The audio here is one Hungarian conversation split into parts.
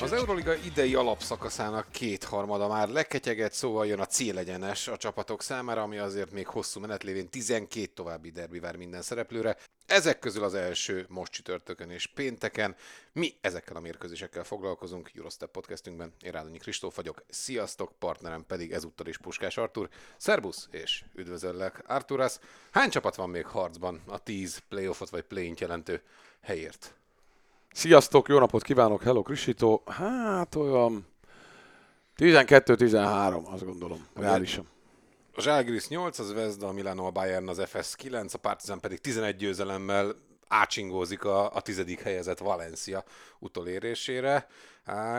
Az Euroliga idei alapszakaszának kétharmada már leketyegett, szóval jön a célegyenes a csapatok számára, ami azért még hosszú menet lévén 12 további derbi vár minden szereplőre. Ezek közül az első most csütörtökön és pénteken. Mi ezekkel a mérkőzésekkel foglalkozunk Eurostep podcastünkben. Én Rádonyi Kristóf vagyok. Sziasztok, partnerem pedig ezúttal is Puskás Artur. Szerbusz és üdvözöllek Arturas. Hány csapat van még harcban a 10 playoffot vagy play jelentő helyért? Sziasztok, jó napot kívánok, hello Krisító. Hát olyan 12-13, azt gondolom, reálisan. A Zságris 8, az Vezda, a Milano, a Bayern, az FS 9, a Partizan pedig 11 győzelemmel ácsingózik a, a tizedik helyezett Valencia utolérésére.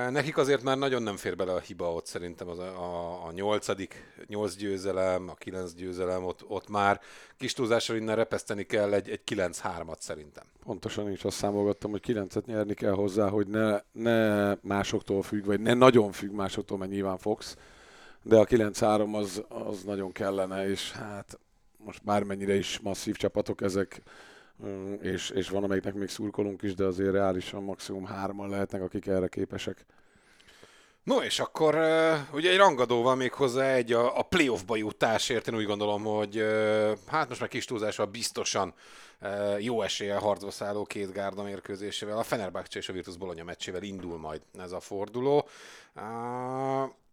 Nekik azért már nagyon nem fér bele a hiba ott szerintem az a, a, a nyolcadik, nyolc győzelem, a kilenc győzelem, ott, ott már kis túlzással innen repeszteni kell egy, egy 9-3-at szerintem. Pontosan is azt számolgattam, hogy 9-et nyerni kell hozzá, hogy ne, ne másoktól függ, vagy ne nagyon függ másoktól, mert nyilván fogsz, de a 9-3 az, az nagyon kellene, és hát most bármennyire is masszív csapatok ezek, és, és van, amelyiknek még szurkolunk is, de azért reálisan maximum hárman lehetnek, akik erre képesek. No és akkor ugye egy rangadó van még hozzá egy a, a playoffba jutásért, én úgy gondolom, hogy hát most már kis túlzással biztosan jó eséllyel harcba szálló két gárda mérkőzésével, a Fenerbahce és a Virtus Bologna meccsével indul majd ez a forduló.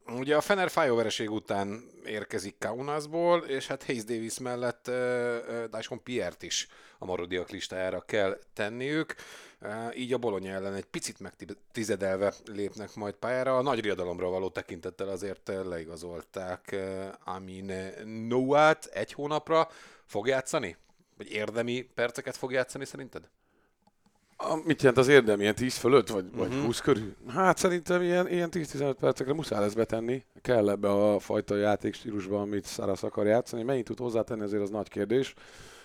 Ugye a Fener fájó vereség után érkezik Kaunasból, és hát Hayes Davis mellett uh, uh, Dyson Pierre-t is a marodiak listájára kell tenniük. Uh, így a Bologna ellen egy picit megtizedelve lépnek majd pályára. A nagy riadalomra való tekintettel azért leigazolták uh, Amin Noat egy hónapra. Fog játszani? Vagy érdemi perceket fog játszani szerinted? A, mit jelent az érdem? Ilyen 10 fölött, vagy, uh-huh. vagy 20 körül? Hát szerintem ilyen, ilyen 10-15 percekre muszáj lesz betenni. Kell ebbe a fajta játékstílusban, amit Szárasz akar játszani. Mennyit tud hozzátenni, azért az nagy kérdés.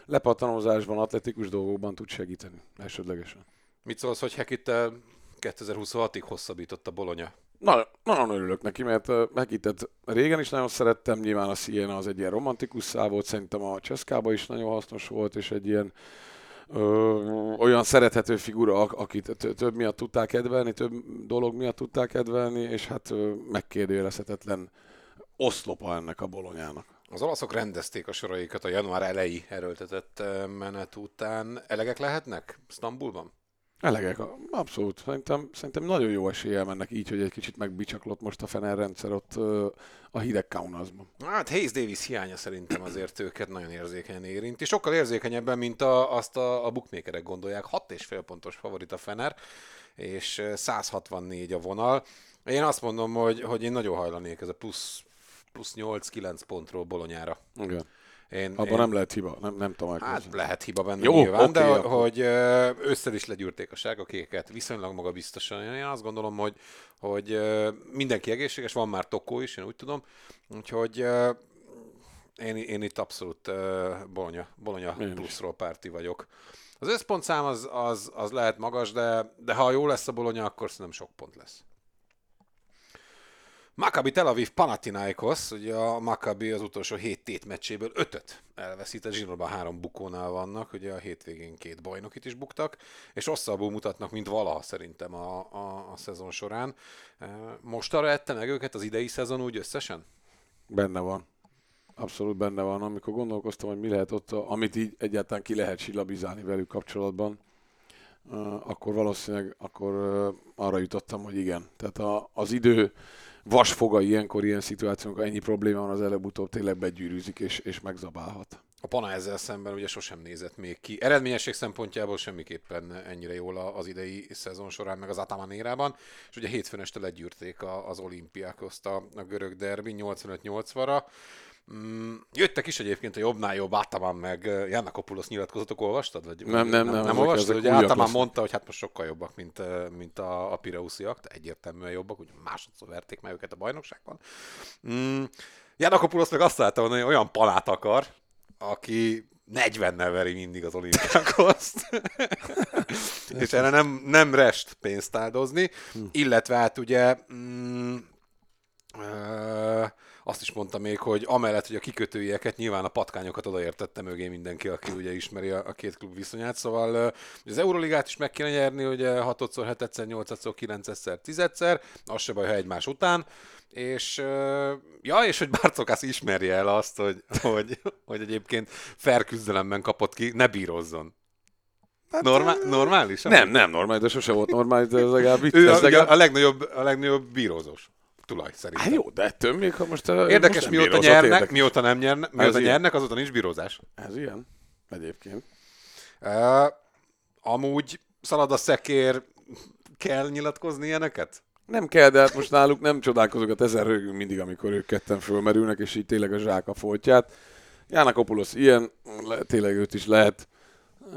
Lepattanózásban, atletikus dolgokban tud segíteni, elsődlegesen. Mit szólsz, hogy Hekittel 2026-ig hosszabbított a Bolonya? Na, nagyon örülök neki, mert Hekittet régen is nagyon szerettem, nyilván a Siena az egy ilyen romantikus szál volt, szerintem a Cseszkába is nagyon hasznos volt, és egy ilyen ö, olyan szerethető figura, akit több miatt tudták kedvelni, több dolog miatt tudták kedvelni, és hát megkérdőjelezhetetlen oszlopa ennek a bolonyának. Az olaszok rendezték a soraikat a január elejé erőltetett menet után. Elegek lehetnek Sztambulban? Elegek, abszolút. Szerintem, szerintem nagyon jó eséllyel mennek így, hogy egy kicsit megbicsaklott most a Fener rendszer ott a hideg Kaunasban. Hát Hayes Davis hiánya szerintem azért őket nagyon érzékenyen érinti. Sokkal érzékenyebben, mint a, azt a, a bookmakerek gondolják. 6,5 pontos favorit a Fener, és 164 a vonal. Én azt mondom, hogy, hogy én nagyon hajlanék ez a plusz, plusz 8-9 pontról Bolonyára. Igen. Én, Abban én... nem lehet hiba, nem, nem tudom Hát lehet hiba benne Jó, nyilván, okay, de akkor. hogy össze is legyűrték a sárgakéket, viszonylag maga biztosan. Én azt gondolom, hogy, hogy mindenki egészséges, van már Tokó is, én úgy tudom, úgyhogy én, én itt abszolút Bologna, Bologna pluszról párti vagyok. Az összpontszám az, az, az lehet magas, de, de ha jó lesz a Bologna, akkor szerintem sok pont lesz. Maccabi Tel Aviv Panathinaikos, ugye a Maccabi az utolsó hét tét meccséből ötöt elveszített, zsinórban három bukónál vannak, ugye a hétvégén két bajnokit is buktak, és rosszabbul mutatnak, mint valaha szerintem a, a, a szezon során. Most arra ette meg őket az idei szezon úgy összesen? Benne van. Abszolút benne van. Amikor gondolkoztam, hogy mi lehet ott, amit így egyáltalán ki lehet silabizálni velük kapcsolatban, akkor valószínűleg akkor arra jutottam, hogy igen. Tehát a, az idő vasfoga ilyenkor, ilyen szituációk, ennyi probléma van, az előbb-utóbb tényleg begyűrűzik és, és megzabálhat. A Pana ezzel szemben ugye sosem nézett még ki. Eredményesség szempontjából semmiképpen ennyire jól az idei szezon során, meg az Ataman érában. És ugye hétfőn este legyűrték az olimpiákoszt a, a görög derbi 85-80-ra. Mm, jöttek is egyébként a jobbnál jobb Ataman meg Jannakopulos nyilatkozatok, olvastad? Vagy, nem, nem, nem. Nem, nem olvastad? Ugye Ataman mondta, hogy hát most sokkal jobbak, mint, mint a, a Pireusziak, egyértelműen jobbak, ugye másodszor verték meg őket a bajnokságban. Mm, Janakopoulos meg azt látta, hogy olyan palát akar, aki 40-nel veri mindig az olimpiákoszt, és erre nem, nem rest pénzt áldozni, illetve hát ugye mm, ö, azt is mondta még, hogy amellett, hogy a kikötőieket, nyilván a patkányokat odaértette mögé mindenki, aki ugye ismeri a, a két klub viszonyát, szóval az Euroligát is meg kéne nyerni, ugye 6-szor, 7-szer, 8-szor, 9-szer, 10-szer, az se baj, ha egymás után, és ja, és hogy Barcokász ismerje el azt, hogy, hogy, hogy egyébként fair küzdelemben kapott ki, ne bírozzon. Normál, normális? Nem, nem normális, de sose volt normális, de ez legalább vicc. Ő ez a, legalább... a, legnagyobb, a legnagyobb bírózós tulaj szerintem. Hát jó, de ettől még, ha most... uh, Érdekes, most mióta bírózott, nyernek, érdekes. mióta nem nyernek, mióta ilyen. nyernek, azóta nincs bírózás. Ez ilyen, egyébként. Uh, amúgy szalad a szekér, kell nyilatkozni ilyeneket? Nem kell, de hát most náluk nem csodálkozok, ezer rögünk mindig, amikor ők ketten fölmerülnek, és így tényleg a zsák a foltját. Jának Opulosz ilyen, le, tényleg őt is lehet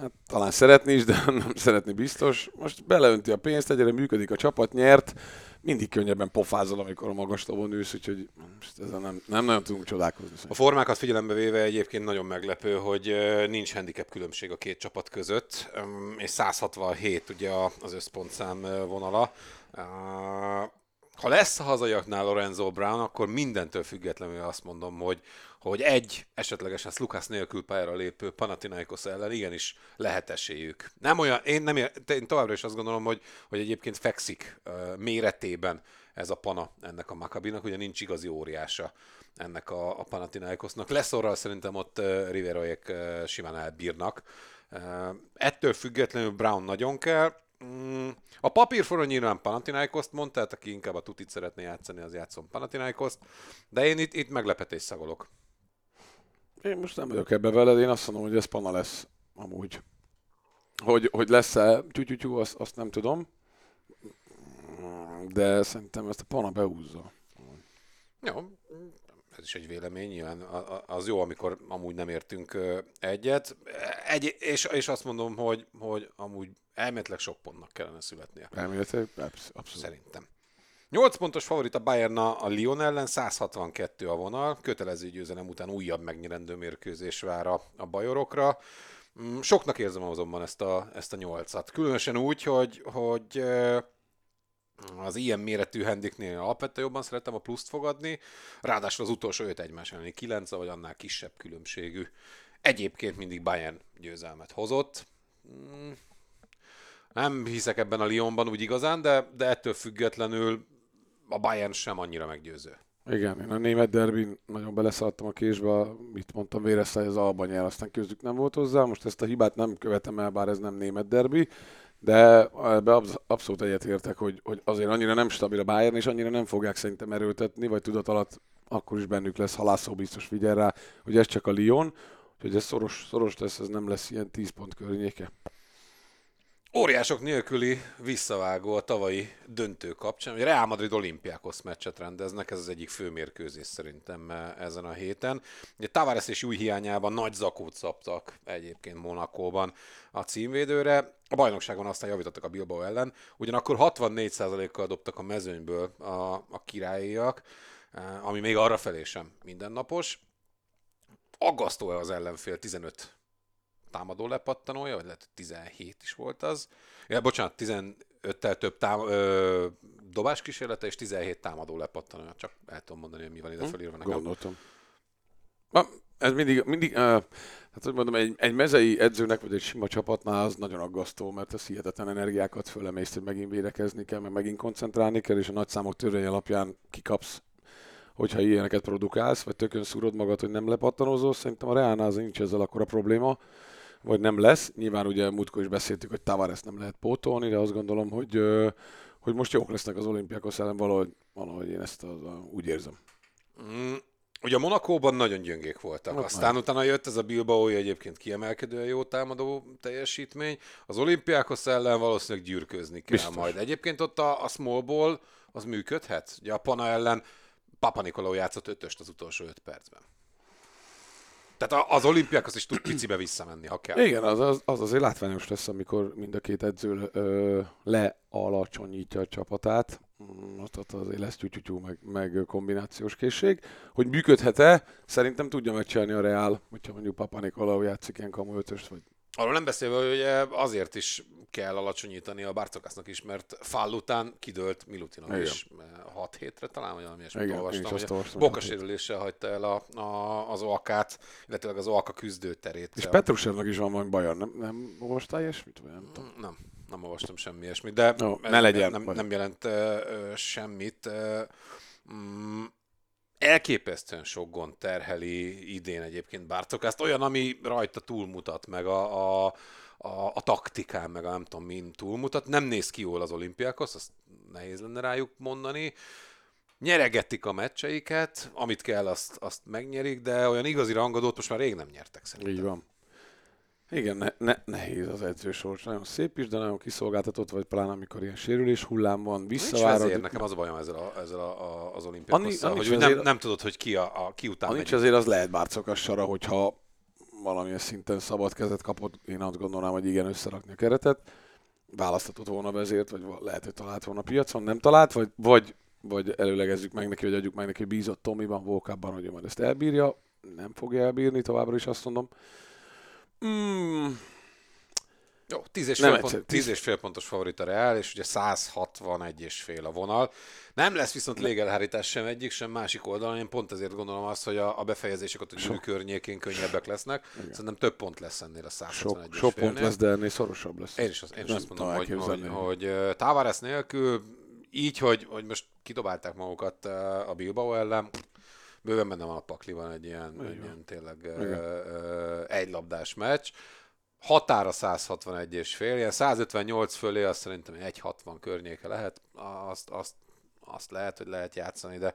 hát, talán szeretni is, de nem szeretni biztos. Most beleönti a pénzt, egyre működik a csapat, nyert, mindig könnyebben pofázol, amikor a magas tavon ülsz, úgyhogy most ezzel nem, nem nagyon tudunk csodálkozni. A formákat figyelembe véve egyébként nagyon meglepő, hogy nincs handicap különbség a két csapat között, és 167 ugye az összpontszám vonala. Ha lesz a hazaiaknál Lorenzo Brown, akkor mindentől függetlenül azt mondom, hogy, hogy egy esetlegesen Lukász nélkül pályára lépő Panathinaikos ellen igenis lehet esélyük. Nem olyan, én, nem, én továbbra is azt gondolom, hogy, hogy egyébként fekszik ö, méretében ez a pana ennek a Makabinak, ugye nincs igazi óriása ennek a, a Panathinaikosnak. Leszorral szerintem ott uh, Riveroék uh, simán elbírnak. Uh, ettől függetlenül Brown nagyon kell. Mm, a papírforron nyilván Panathinaikoszt mondta, tehát aki inkább a tutit szeretné játszani, az játszom Panathinaikoszt, de én itt, itt meglepetés szagolok. Én most nem vagyok ebbe veled, én azt mondom, hogy ez pana lesz amúgy. Hogy, hogy lesz-e tyútyútyú, azt, azt nem tudom. De szerintem ezt a pana beúzza. Jó, ez is egy vélemény, nyilván az jó, amikor amúgy nem értünk egyet. Egy, és, és azt mondom, hogy, hogy amúgy elméletileg sok pontnak kellene születnie. Elméletileg absz- abszolút. Szerintem. 8 pontos favorit a Bayern a Lyon ellen, 162 a vonal, kötelező győzelem után újabb megnyerendő mérkőzés vár a, a bajorokra. Mm, Soknak érzem azonban ezt a, ezt a nyolcat. Különösen úgy, hogy, hogy az ilyen méretű handiknél alapvetően jobban szeretem a pluszt fogadni, ráadásul az utolsó öt egymás elleni 9, vagy annál kisebb különbségű. Egyébként mindig Bayern győzelmet hozott. Mm, nem hiszek ebben a Lyonban úgy igazán, de, de ettől függetlenül a Bayern sem annyira meggyőző. Igen, én a német derbin nagyon beleszaladtam a késbe, mit mondtam, Véresztály az Alba nyer, aztán közük nem volt hozzá, most ezt a hibát nem követem el, bár ez nem német derbi, de ebbe absz- abszolút egyetértek, hogy, hogy azért annyira nem stabil a Bayern, és annyira nem fogják szerintem erőltetni, vagy tudat alatt akkor is bennük lesz, ha László biztos figyel rá, hogy ez csak a Lyon, hogy ez szoros, szoros lesz, ez nem lesz ilyen 10 pont környéke. Óriások nélküli visszavágó a tavalyi döntő kapcsán, hogy Real Madrid olimpiákos meccset rendeznek, ez az egyik fő mérkőzés szerintem eh, ezen a héten. Ugye Tavares és új hiányában nagy zakót szabtak egyébként Monakóban a címvédőre. A bajnokságon aztán javítottak a Bilbao ellen, ugyanakkor 64%-kal dobtak a mezőnyből a, a királyiak, eh, ami még arra felé sem mindennapos. Aggasztó az ellenfél 15 támadó lepattanója, vagy lehet, hogy 17 is volt az. Ja, bocsánat, 15-tel több tám- ö, dobás kísérlete, és 17 támadó lepattanója. Csak el tudom mondani, hogy mi van ide felírva nekem. Gondoltam. Na, ez mindig, mindig uh, hát hogy mondom, egy, egy mezei edzőnek, vagy egy sima csapatnál az nagyon aggasztó, mert ez hihetetlen energiákat fölemész, hogy megint védekezni kell, meg megint koncentrálni kell, és a nagyszámok törvény alapján kikapsz, hogyha ilyeneket produkálsz, vagy tökön szúrod magad, hogy nem lepattanozol. Szerintem a Reálnál az nincs ezzel akkor a probléma, vagy nem lesz. Nyilván ugye múltkor is beszéltük, hogy Tavares nem lehet pótolni, de azt gondolom, hogy, hogy most jók lesznek az olimpiákos ellen, valahogy, valahogy én ezt az, úgy érzem. Mm, ugye a Monakóban nagyon gyöngék voltak. Ott Aztán utána jött ez a Bilbao egyébként kiemelkedően jó támadó teljesítmény. Az olimpiákos ellen valószínűleg gyűrközni kell Biztos. majd. Egyébként ott a, a small ball az működhet. Ugye a Pana ellen Papa Nikoló játszott ötöst az utolsó öt percben. Tehát az olimpiákos is tud picibe visszamenni, ha kell. Igen, az, az, az azért látványos lesz, amikor mind a két edző ö, lealacsonyítja a csapatát. mm, ott, ott azért lesz tyútyútyú, meg, meg kombinációs készség. Hogy működhet-e, szerintem tudja megcsinálni a Real, hogyha mondjuk Papa Nikolaou játszik ilyen kamu ötöst, vagy Arról nem beszélve, hogy azért is kell alacsonyítani a Barcokásznak is, mert Fall után kidőlt Milutinak Igen. is 6 hétre talán, vagy valami ilyesmit Igen, olvastam, hogy olvastam, bokasérüléssel hagyta el a, a, az Oakát, illetve az Oaka küzdőterét. És Petrusevnak is van valami baja, nem, nem olvastál ilyesmit? Vagy nem tudom. Nem, nem olvastam semmi ilyesmit, de ez ne legyen, nem, nem jelent uh, semmit. Uh, mm, elképesztően sok gond terheli idén egyébként Barcokászt, olyan, ami rajta túlmutat, meg a, a, a, a taktikán, meg a nem tudom min túlmutat. Nem néz ki jól az olimpiákhoz, azt nehéz lenne rájuk mondani. Nyeregetik a meccseiket, amit kell, azt, azt megnyerik, de olyan igazi rangadót most már rég nem nyertek szerintem. Így van. Igen, ne, ne, nehéz az edzősors. Nagyon szép is, de nagyon kiszolgáltatott, vagy pláne amikor ilyen sérülés hullám van, Nincs visszavárod. vezér, nekem az a bajom ezzel, a, ezzel a, a, az olimpiákosszal, Anni- hogy úgy nem, nem tudod, hogy ki, a, a, ki után nincs azért, az lehet bárcokassara, hogyha valamilyen szinten szabad kezet kapott, én azt gondolnám, hogy igen, összerakni a keretet. Választhatott volna vezért, vagy va- lehet, hogy talált volna a piacon, nem talált, vagy, vagy, vagy előlegezzük meg neki, vagy adjuk meg neki, bízott Tomiban, Volkában, hogy ő majd ezt elbírja. Nem fogja elbírni, továbbra is azt mondom. Mm, Jó, 10 és, fél pont, tíz- 10 és fél pontos favorit a Real, és ugye 161 és fél a vonal. Nem lesz viszont légelhárítás sem egyik, sem másik oldalon. Én pont ezért gondolom azt, hogy a, a befejezések ott a gyűrű környékén könnyebbek lesznek. Szerintem több pont lesz ennél a sok, 161 és sok pont lesz, de ennél szorosabb lesz. Én is, azt- én is azt mondom, hogy, hogy, hogy Tavares nélkül, így, hogy, hogy most kidobálták magukat a Bilbao ellen, bőven benne van a pakliban egy ilyen, egy ilyen tényleg ö, Igen. ö, egylabdás meccs. Határa 161 és fél, ilyen 158 fölé azt szerintem 160 környéke lehet, azt, azt, azt lehet, hogy lehet játszani, de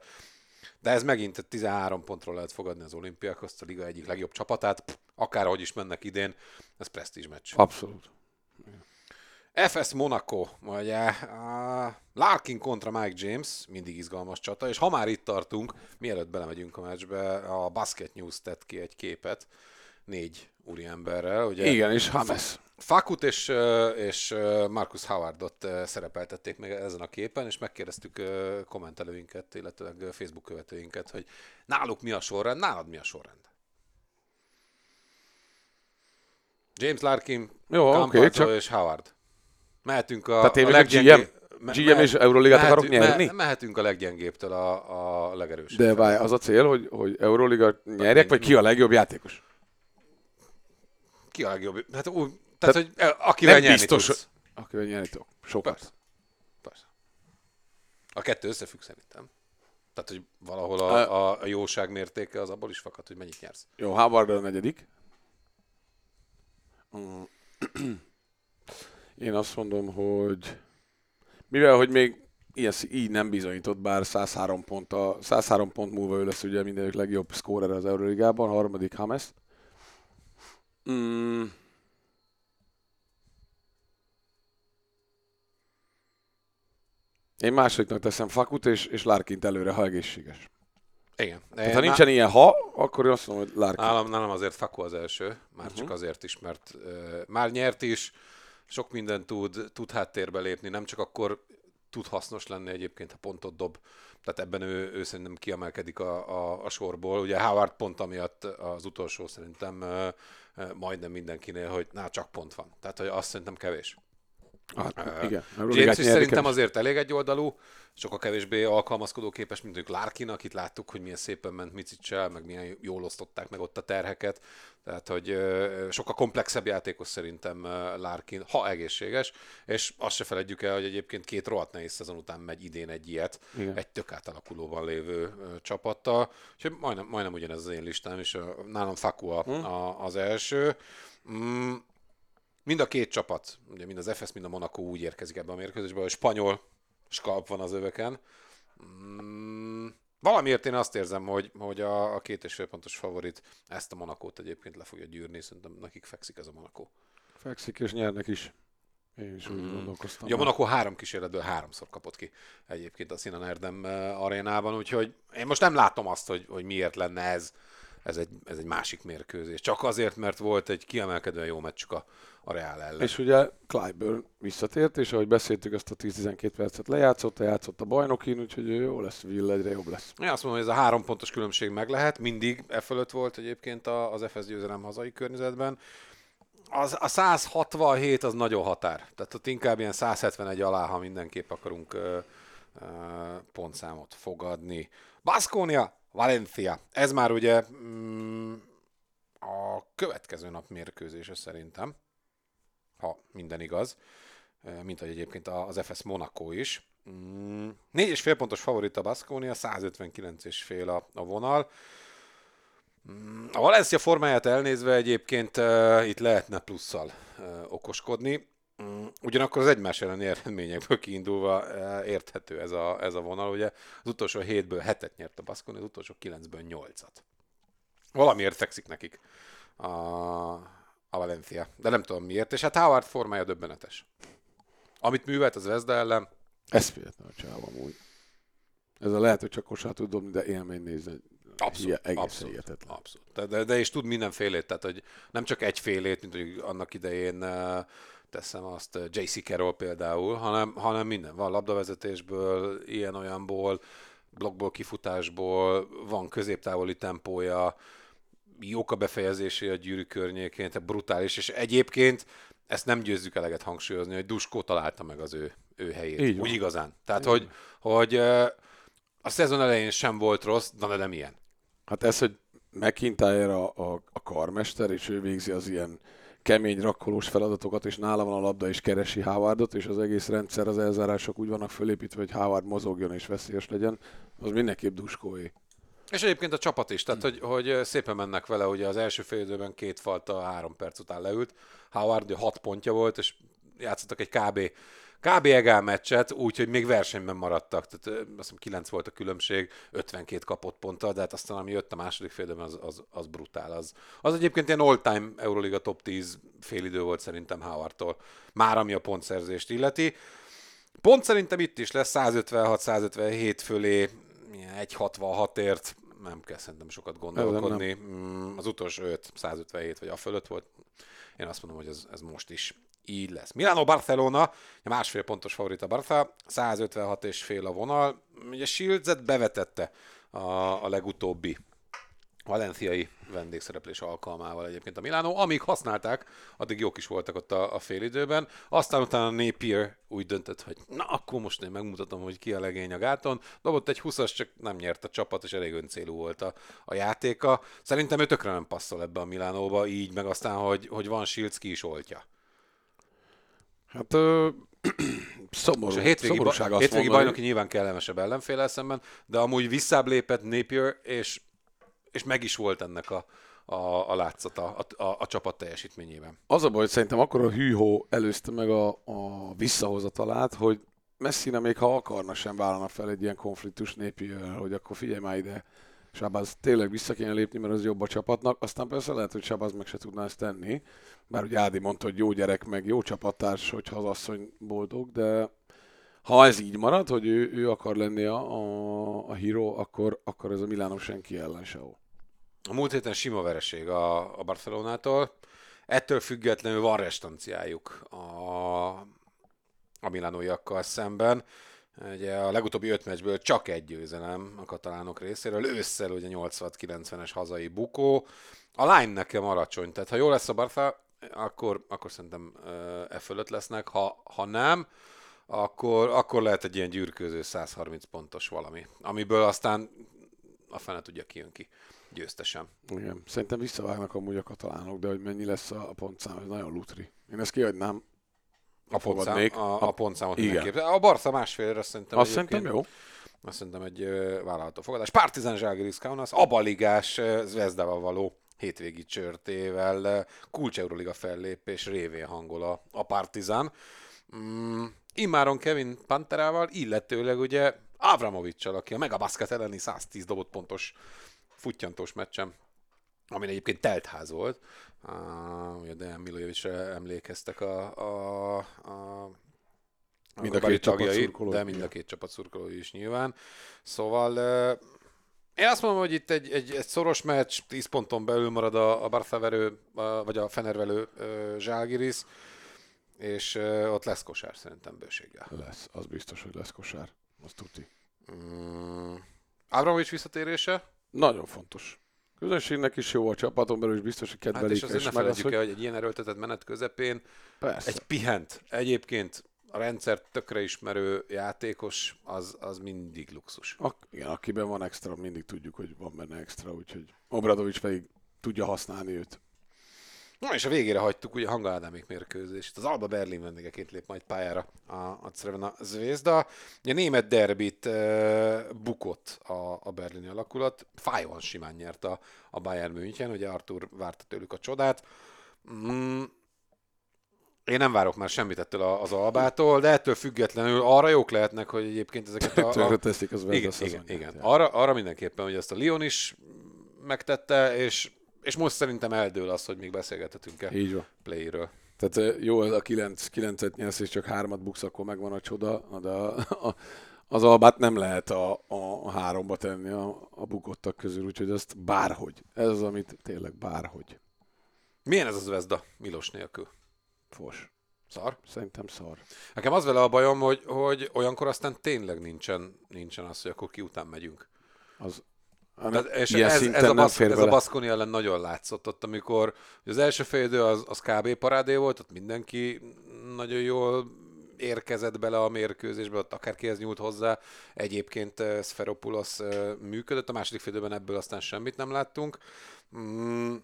de ez megint 13 pontról lehet fogadni az olimpiákhoz, a liga egyik legjobb csapatát, akárhogy is mennek idén, ez presztízs meccs. Abszolút. FS Monaco, ugye Larkin kontra Mike James, mindig izgalmas csata, és ha már itt tartunk, mielőtt belemegyünk a meccsbe, a Basket News tett ki egy képet négy úriemberrel. Ugye Igen, és Hames. Fakut és, és Marcus Howardot szerepeltették meg ezen a képen, és megkérdeztük kommentelőinket, illetőleg Facebook követőinket, hogy náluk mi a sorrend, nálad mi a sorrend? James Larkin, Jó, Campazzo csak- és Howard. Mehetünk a, Tehát én a leggyengébb... GM? GM és Euroligát akarok nyerni? Me, mehetünk a leggyengébbtől a, a legerősebb. De várj, az a cél, hogy, hogy Euroliga nyerjek, vagy ki a legjobb játékos? Ki a legjobb? Hát úgy, tehát, Tehát hogy akivel nem nyerni biztos, tudsz. Akivel nyerni tudok. Sokat. Persze. Persze. A kettő összefügg szerintem. Tehát, hogy valahol a, a, a jóság mértéke az abból is fakad, hogy mennyit nyersz. Jó, Howard a negyedik. Mm. Én azt mondom, hogy mivel, hogy még ilyen, így nem bizonyított, bár 103 pont, a, 103 pont múlva ő lesz ugye mindenük legjobb szkórer az Euroligában, harmadik Hames. Mm. Én másodiknak teszem Fakut, és, és Larkint előre, ha egészséges. Igen. Tehát, ha nincsen ilyen ha, akkor azt mondom, hogy Larkin. Nálam, nálam azért Fakó az első, már uh-huh. csak azért is, mert uh, már nyert is, sok mindent tud, tud háttérbe lépni, nem csak akkor tud hasznos lenni egyébként, ha pontot dob. Tehát ebben ő, ő szerintem kiemelkedik a, a, a sorból. Ugye Howard pont amiatt az utolsó szerintem majdnem mindenkinél, hogy na, csak pont van. Tehát, hogy azt szerintem kevés. Hát, Ö, igen. James is szerintem azért elég egyoldalú, sokkal kevésbé alkalmazkodó képes, mint ők Larkin, akit láttuk, hogy milyen szépen ment Micicsel, meg milyen jól osztották meg ott a terheket. Tehát, hogy sokkal komplexebb játékos szerintem Larkin, ha egészséges, és azt se feledjük el, hogy egyébként két rohadt nehéz szezon után megy idén egy ilyet, Igen. egy tök átalakulóban lévő csapattal, úgyhogy majdnem, majdnem ugyanez az én listám, és nálam Faku a, a, az első. Mm, mind a két csapat, ugye mind az FS, mind a Monaco úgy érkezik ebbe a mérkőzésbe, hogy spanyol skalp van az öveken. Mm, valamiért én azt érzem, hogy, hogy a, a két és fél pontos favorit ezt a Monakót egyébként le fogja gyűrni, szerintem nekik fekszik ez a Monaco. Fekszik és nyernek is. Én is úgy gondolkoztam. Ugye a Monaco három kísérletből háromszor kapott ki egyébként a Sinan Erdem eh, arénában, úgyhogy én most nem látom azt, hogy, hogy miért lenne ez ez egy, ez egy másik mérkőzés. Csak azért, mert volt egy kiemelkedően jó meccsük a, a Real ellen. És ugye Clyburn visszatért, és ahogy beszéltük, azt a 10-12 percet lejátszott, játszott a bajnokin, úgyhogy jó lesz, Villa egyre jobb lesz. Én azt mondom, hogy ez a három pontos különbség meg lehet, mindig e fölött volt egyébként az FS győzelem hazai környezetben. Az, a 167 az nagyon határ. Tehát ott inkább ilyen 171 alá, ha mindenképp akarunk ö, ö, pontszámot fogadni. Baskonia, Valencia. Ez már ugye mm, a következő nap mérkőzése szerintem, ha minden igaz, Ö, mint ahogy egyébként az FS Monaco is. Mm, Négy és fél pontos favorit a Baskonia, 159 és fél a, a vonal. Mm, A Valencia formáját elnézve egyébként uh, itt lehetne plusszal uh, okoskodni. Mm, Ugyanakkor az egymás elleni eredményekből kiindulva uh, érthető ez a, ez a vonal. Ugye az utolsó hétből hetet nyert a Baskonia, az utolsó kilencből nyolcat. Valamiért fekszik nekik a, a Valencia, de nem tudom miért. És hát Howard formája döbbenetes. Amit művelt az Vezda ellen, Eszméletlen a csáv amúgy. Ez a lehet, hogy csak kosár tud dobni, de élmény nézni. Abszolút, Hie- abszolút, hihetetlen. abszolút. De, de, de és tud mindenfélét, tehát hogy nem csak egyfélét, mint hogy annak idején uh, teszem azt uh, JC Carroll például, hanem, hanem minden. Van labdavezetésből, ilyen-olyanból, blokkból, kifutásból, van középtávoli tempója, jók a befejezésé a gyűrű környékén, tehát brutális, és egyébként ezt nem győzzük eleget hangsúlyozni, hogy Duskó találta meg az ő, ő helyét. Így van. Úgy igazán. Tehát, hogy, hogy ö, a szezon elején sem volt rossz, de nem ilyen. Hát ez, hogy McIntyre a, a, a karmester, és ő végzi az ilyen kemény rakkolós feladatokat, és nála van a labda, és keresi Howardot, és az egész rendszer, az elzárások úgy vannak fölépítve, hogy Howard mozogjon és veszélyes legyen, az mindenképp duskóé. És egyébként a csapat is, tehát hogy, hogy szépen mennek vele, ugye az első fél időben két falta három perc után leült, Howard ugye hat pontja volt, és játszottak egy kb. Kb. egál meccset, úgyhogy még versenyben maradtak, tehát azt hiszem 9 volt a különbség, 52 kapott ponttal, de hát aztán ami jött a második fél időben, az, az, az brutál. Az, az egyébként ilyen all-time Euroliga top 10 félidő volt szerintem Howardtól, már ami a pontszerzést illeti. Pont szerintem itt is lesz 156-157 fölé, ilyen 166-ért, nem kell szerintem sokat gondolkodni. Mm, Az utolsó 5, 157 vagy a fölött volt. Én azt mondom, hogy ez, ez most is így lesz. Milano Barcelona, a másfél pontos favorit a Barca, 156 és fél a vonal. Ugye Shields-et bevetette a, a legutóbbi valenciai vendégszereplés alkalmával egyébként a Milánó. Amíg használták, addig jók is voltak ott a, a félidőben. Aztán utána Napier úgy döntött, hogy na akkor most én megmutatom, hogy ki a legény a gáton. Dobott egy 20-as, csak nem nyert a csapat, és elég öncélú volt a, a játéka. Szerintem ő tökre nem passzol ebbe a Milánóba, így meg aztán, hogy, hogy van Shields, ki is oltja. Hát ö, szomorú, És a hétvégi, szomorúság ba- hétvégi mondani, bajnoki nyilván kellemesebb ellenféle szemben, de amúgy visszább lépett Napier, és, és meg is volt ennek a, a, a látszata a, a, a csapat teljesítményében. Az a baj, hogy szerintem akkor a hűhó előzte meg a, a visszahozatalát, hogy Messina még ha akarna sem vállalna fel egy ilyen konfliktus népi, hogy akkor figyelj már ide, Sábáz tényleg vissza kéne lépni, mert az jobb a csapatnak. Aztán persze lehet, hogy Sábáz meg se tudná ezt tenni. Bár ugye Ádi mondta, hogy jó gyerek, meg jó csapattárs, hogyha az asszony boldog, de ha ez így marad, hogy ő, ő akar lenni a, a, a híró, akkor, akkor ez a Milánok senki ellen se jó. A múlt héten sima vereség a, a Barcelonától. Ettől függetlenül van restanciájuk a, a milánóiakkal szemben. Ugye a legutóbbi öt meccsből csak egy győzelem a katalánok részéről. Ősszel ugye 86-90-es hazai bukó. A line nekem alacsony, tehát ha jó lesz a Barca, akkor, akkor szerintem e fölött lesznek. Ha, ha nem, akkor, akkor lehet egy ilyen gyűrkőző 130 pontos valami, amiből aztán a fene tudja ki jön ki győztesen. Igen. Szerintem visszavágnak amúgy a katalánok, de hogy mennyi lesz a pontszám, ez nagyon lutri. Én ezt kiadnám. A, pontszám, fogadnék. a, a pontszámot Igen. mindenképp. A Barca másfélre szerintem Azt szerintem jó. Azt szerintem egy ö, vállalható fogadás. Partizan Zságris Kaunas, abaligás Zvezdával való hétvégi csörtével kulcs Euroliga fellépés révén hangol a, a Partizan. Mm, immáron Kevin Panterával, illetőleg ugye Avramovicsal, aki a Megabasket elleni 110 dobott pontos futtyantós meccsen, amin egyébként teltház volt. Ugye Dejan Milojevicsre emlékeztek a, a, a Mind a beli két csapat szurkolói, de mind a két csapat szurkolói is nyilván. Szóval Én azt mondom, hogy itt egy, egy, egy szoros meccs, 10 ponton belül marad a, a Barthaverő, vagy a Fenervelő Zsálgiris, és ott lesz kosár szerintem bőséggel. Lesz, az biztos, hogy lesz kosár. Az tuti. Mm. Abramovics visszatérése? Nagyon fontos. Közönségnek is jó, a csapaton belül is biztos, hogy kedvelik. Hát és azért ne felejtjük el, hogy egy ilyen erőltetett menet közepén Persze. egy pihent, egyébként a rendszer tökre ismerő játékos, az, az mindig luxus. A, igen, akiben van extra, mindig tudjuk, hogy van benne extra, úgyhogy Obradovics pedig tudja használni őt. Na és a végére hagytuk ugye Hanga Ádámék mérkőzést. Az Alba Berlin vendégeként lép majd pályára a, a Crvena Zvezda. Ugye német derbit e, bukott a, a berlini alakulat. Fájóan simán nyert a, a Bayern München, ugye Artur várta tőlük a csodát. Mm, én nem várok már semmit ettől az albától, de ettől függetlenül arra jók lehetnek, hogy egyébként ezeket a... a... teszik az igen, igen, igen. Arra, arra mindenképpen, hogy ezt a Lyon is megtette, és és most szerintem eldől az, hogy még beszélgethetünk-e Így van. playről. Tehát jó, a 9, 9-et nyersz, és csak hármat buksz, akkor megvan a csoda, de a, a, az albát nem lehet a, a háromba tenni a, a bukottak közül, úgyhogy ezt bárhogy. Ez az, amit tényleg bárhogy. Milyen ez az Vezda Milos nélkül? Fos. Szar? Szerintem szar. Nekem az vele a bajom, hogy, hogy olyankor aztán tényleg nincsen, nincsen az, hogy akkor ki után megyünk. Az, tehát, és ez, ez, a basz, ez a Baszkoni ellen nagyon látszott ott, amikor az első félidő az, az kb. parádé volt, ott mindenki nagyon jól érkezett bele a mérkőzésbe, ott akárkihez nyúlt hozzá. Egyébként Sferopulos működött, a második félidőben ebből aztán semmit nem láttunk. Mm.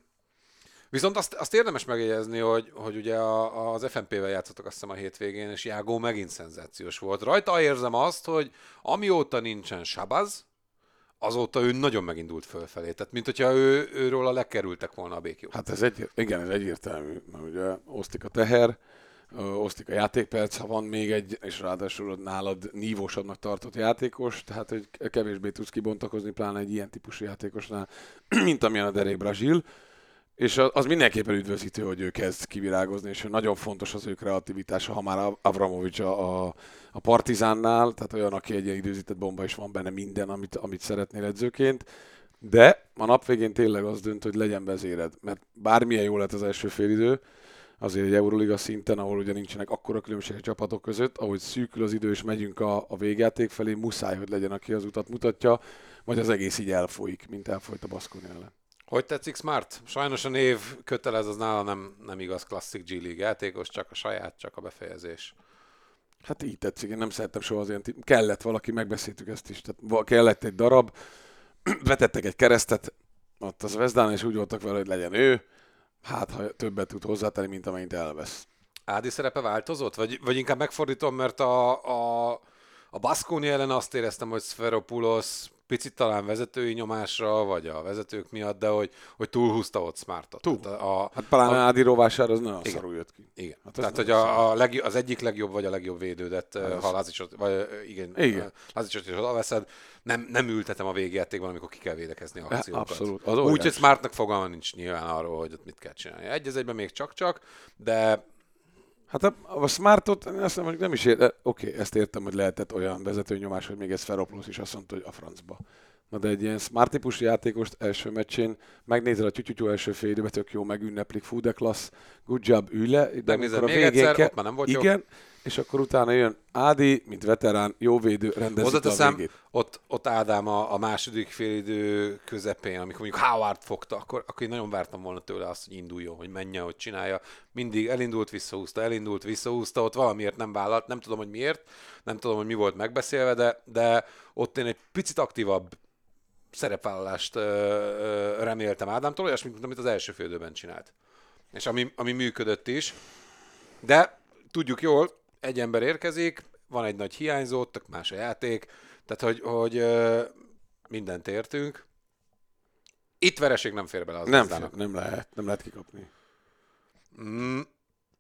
Viszont azt, azt érdemes megjegyezni, hogy, hogy ugye a, az FNP-vel játszottak azt hiszem a hétvégén, és Jágó megint szenzációs volt. Rajta érzem azt, hogy amióta nincsen Sabaz, azóta ő nagyon megindult fölfelé. Tehát, mint hogyha ő, őről a lekerültek volna a békjó. Hát ez egy, igen, ez egyértelmű, mert ugye osztik a teher, osztik a játékperc, ha van még egy, és ráadásul nálad nívósabbnak tartott játékos, tehát hogy kevésbé tudsz kibontakozni, pláne egy ilyen típusú játékosnál, mint amilyen a Derek Brazil. És az mindenképpen üdvözítő, hogy ő kezd kivirágozni, és nagyon fontos az ő kreativitása, ha már Avramovics a, a, a Partizánnál, tehát olyan, aki egy ilyen időzített bomba, is van benne minden, amit, amit szeretnél edzőként. De a nap végén tényleg az dönt, hogy legyen vezéred, mert bármilyen jó lett az első félidő, azért egy Euroliga szinten, ahol ugye nincsenek akkora különbségek a csapatok között, ahogy szűkül az idő és megyünk a, a végjáték felé, muszáj, hogy legyen, aki az utat mutatja, vagy az egész így elfolyik, mint elfolyt a Baszkon ellen. Hogy tetszik Smart? Sajnos a név kötelez, az nála nem, nem igaz klasszik G League játékos, csak a saját, csak a befejezés. Hát így tetszik, én nem szerettem soha az ilyen tí- Kellett valaki, megbeszéltük ezt is, tehát kellett egy darab, vetettek egy keresztet ott az Vezdán, és úgy voltak vele, hogy legyen ő, hát ha többet tud hozzátenni, mint amennyit elvesz. Ádi szerepe változott? Vagy, vagy inkább megfordítom, mert a, a, a Baskoni ellen azt éreztem, hogy Sferopoulos picit talán vezetői nyomásra, vagy a vezetők miatt, de hogy, hogy túlhúzta ott Smartot. Túl. A, a, hát talán a, Ádi rovására az nagyon igen, szarul jött ki. Igen. Hát Tehát, hogy a, a legjobb, az egyik legjobb, vagy a legjobb védődet, ez ha Lázicsot, vagy igen, igen. Lázicsot is veszed, nem, nem ültetem a végjátékban, amikor ki kell védekezni a akciókat. Abszolút. Úgy, hogy Smartnak fogalma nincs nyilván arról, hogy ott mit kell csinálni. Egy az egyben még csak-csak, de Hát a, a Smartot azt nem, nem is ér, oké, okay, ezt értem, hogy lehetett olyan vezető nyomás, hogy még ez Feropoulos is azt mondta, hogy a francba. Na de egy ilyen smart típusú játékost első meccsén megnézel a tyutyutyú első fél időben, tök jó, megünneplik, fú, de klassz, good job, ülj le. De amikor a még végén egyszer, ke- már nem volt Igen, jó. És akkor utána jön Ádi, mint veterán, jó védő, rendezi a végét. Ott, ott Ádám a, a második félidő közepén, amikor mondjuk Howard fogta, akkor, akkor én nagyon vártam volna tőle azt, hogy induljon, hogy menjen, hogy csinálja. Mindig elindult, visszahúzta, elindult, visszahúzta, ott valamiért nem vállalt, nem tudom, hogy miért, nem tudom, hogy mi volt megbeszélve, de, de ott én egy picit aktívabb szerepvállalást reméltem Ádámtól, olyasmit, mint amit az első félidőben csinált. És ami, ami működött is. De tudjuk jól, egy ember érkezik, van egy nagy hiányzó, tök más a játék, tehát hogy, hogy mindent értünk. Itt vereség nem fér bele az nem, fér, nem lehet, nem lehet kikapni. Mm,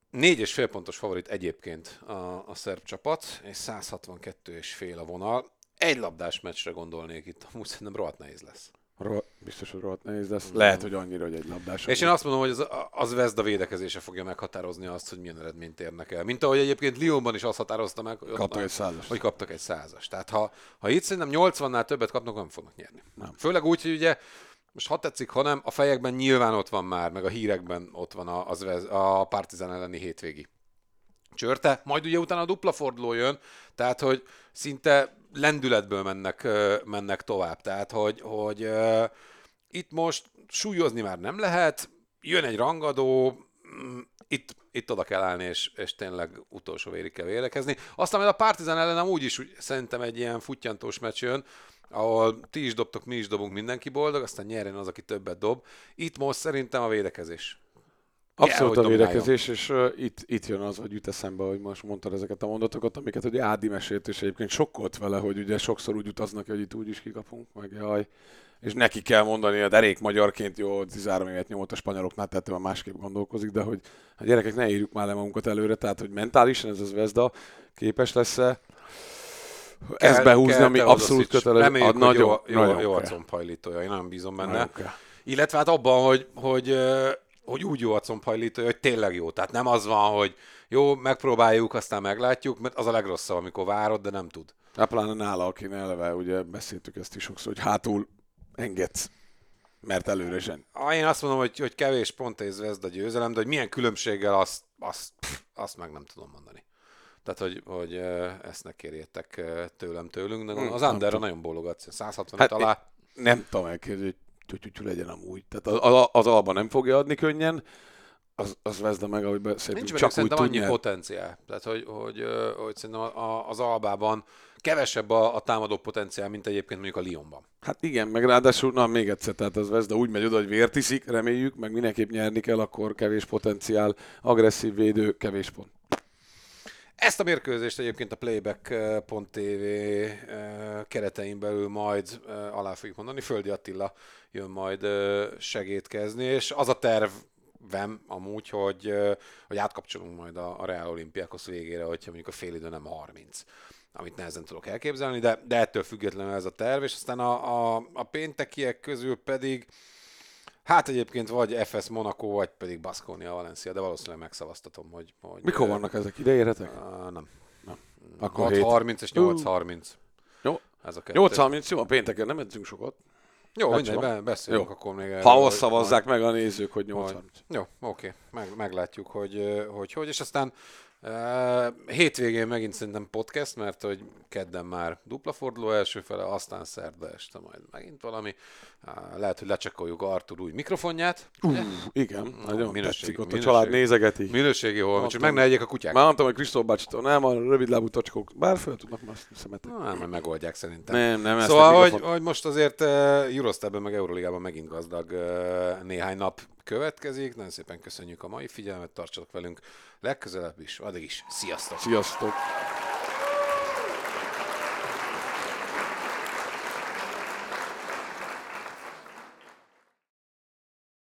négy és fél pontos favorit egyébként a, a szerb csapat, és 162 és fél a vonal egy labdás meccsre gondolnék itt, amúgy szerintem rohadt nehéz lesz. Ro- biztos, hogy rohadt nehéz lesz. Lehet, hogy annyira, hogy egy labdás. És én azt mondom, hogy az, az Vezda védekezése fogja meghatározni azt, hogy milyen eredményt érnek el. Mint ahogy egyébként Lyonban is azt határozta meg, hogy, Kaptak már- egy százast. hogy kaptak egy százas. Tehát ha, ha itt szerintem 80-nál többet kapnak, nem fognak nyerni. Nem. Főleg úgy, hogy ugye most ha tetszik, ha nem, a fejekben nyilván ott van már, meg a hírekben ott van a, az, a Partizán elleni hétvégi csörte, majd ugye utána a dupla forduló jön, tehát hogy szinte lendületből mennek, mennek tovább. Tehát, hogy, hogy itt most súlyozni már nem lehet, jön egy rangadó, mm, itt, itt oda kell állni, és, és tényleg utolsó vérig kell védekezni. Aztán majd a Partizán ellen nem úgy is szerintem egy ilyen futtyantós meccs jön, ahol ti is dobtok, mi is dobunk, mindenki boldog, aztán nyerjen az, aki többet dob. Itt most szerintem a védekezés. Abszolút a védekezés, és uh, itt, itt jön az, hogy jut eszembe, hogy most mondtad ezeket a mondatokat, amiket ugye Ádi mesélt, és egyébként sokkolt vele, hogy ugye sokszor úgy utaznak, hogy itt úgy is kikapunk, meg jaj. És neki kell mondani, a derék magyarként jó, 13 évet nyomott a spanyoloknál, tehát már másképp gondolkozik, de hogy a gyerekek ne írjuk már le magunkat előre, tehát hogy mentálisan ez az Vezda képes lesz-e ezt behúzni, kell ami abszolút kötelező. Reméljük, a hogy nagyon, jó, jó, nagyon jó a combhajlítója, én nagyon bízom benne. Nagyon kell. Illetve hát abban, hogy, hogy, hogy úgy jó a combhajlítója, hogy tényleg jó. Tehát nem az van, hogy jó, megpróbáljuk, aztán meglátjuk, mert az a legrosszabb, amikor várod, de nem tud. Hát pláne nála, aki eleve, ugye beszéltük ezt is sokszor, hogy hátul engedsz, mert előre zsen. Ah, Én azt mondom, hogy, hogy kevés pont és Zvezda győzelem, de hogy milyen különbséggel, azt, azt, azt meg nem tudom mondani. Tehát, hogy, hogy ezt ne kérjétek tőlem tőlünk, de Hmm, az Anderra nagyon bólogatsz. 165 Hát alá. Nem tudom elképzelni, hogy tyutyutyú legyen amúgy. Tehát az, az, alba nem fogja adni könnyen, az, az Vezda meg, ahogy beszéltünk, Nincs meg csak úgy szerintem tud annyi nyerni. potenciál. Tehát, hogy, hogy, hogy szerintem az Albában kevesebb a, a támadó potenciál, mint egyébként mondjuk a Lyonban. Hát igen, meg ráadásul, na még egyszer, tehát az Vezda úgy megy oda, hogy vért iszik, reméljük, meg mindenképp nyerni kell, akkor kevés potenciál, agresszív védő, kevés pont. Ezt a mérkőzést egyébként a Playback.tv keretein belül majd alá fogjuk mondani. Földi Attila jön majd segítkezni, és az a tervem amúgy, hogy, hogy átkapcsolunk majd a, a Real Olimpiákhoz végére, hogyha mondjuk a félidő nem 30 amit nehezen tudok elképzelni, de, de ettől függetlenül ez a terv, és aztán a, a, a péntekiek közül pedig Hát egyébként vagy FS Monaco, vagy pedig Baskonia Valencia, de valószínűleg megszavaztatom, hogy... hogy Mikor vannak ezek? Ide érhetek? Uh, nem. Nem. Akkor 6.30 és 8.30. Jó. Ez a kettő. 8.30, jó, a pénteken nem edzünk sokat. Jó, Hát mindegy, be- beszélünk Jó. akkor még erről, Ha azt szavazzák meg a nézők, hogy hogy- 8.30. Jó, oké, meg, meglátjuk, hogy, hogy hogy, és aztán hétvégén megint szerintem podcast, mert hogy kedden már dupla forduló első fele, aztán szerda este majd megint valami. Uh, lehet, hogy lecsekoljuk Artur új mikrofonját. ugye? Igen, nagyon minőség- tetszik ott a minőség. család nézegeti. Minőségi hol, csak meg ne egyek a kutyák. Már mondtam, hogy Kristóf bácsitól nem, a rövidlábú tocskók, bár fel tudnak már szemetek. Na, majd megoldják szerintem. Nem, nem, Szóval, a hogy, hogy most azért uh, Eurostepben meg Euroligában megint gazdag uh, néhány nap következik. Nagyon szépen köszönjük a mai figyelmet, tartsatok velünk legközelebb is. Addig is, sziasztok! Sziasztok!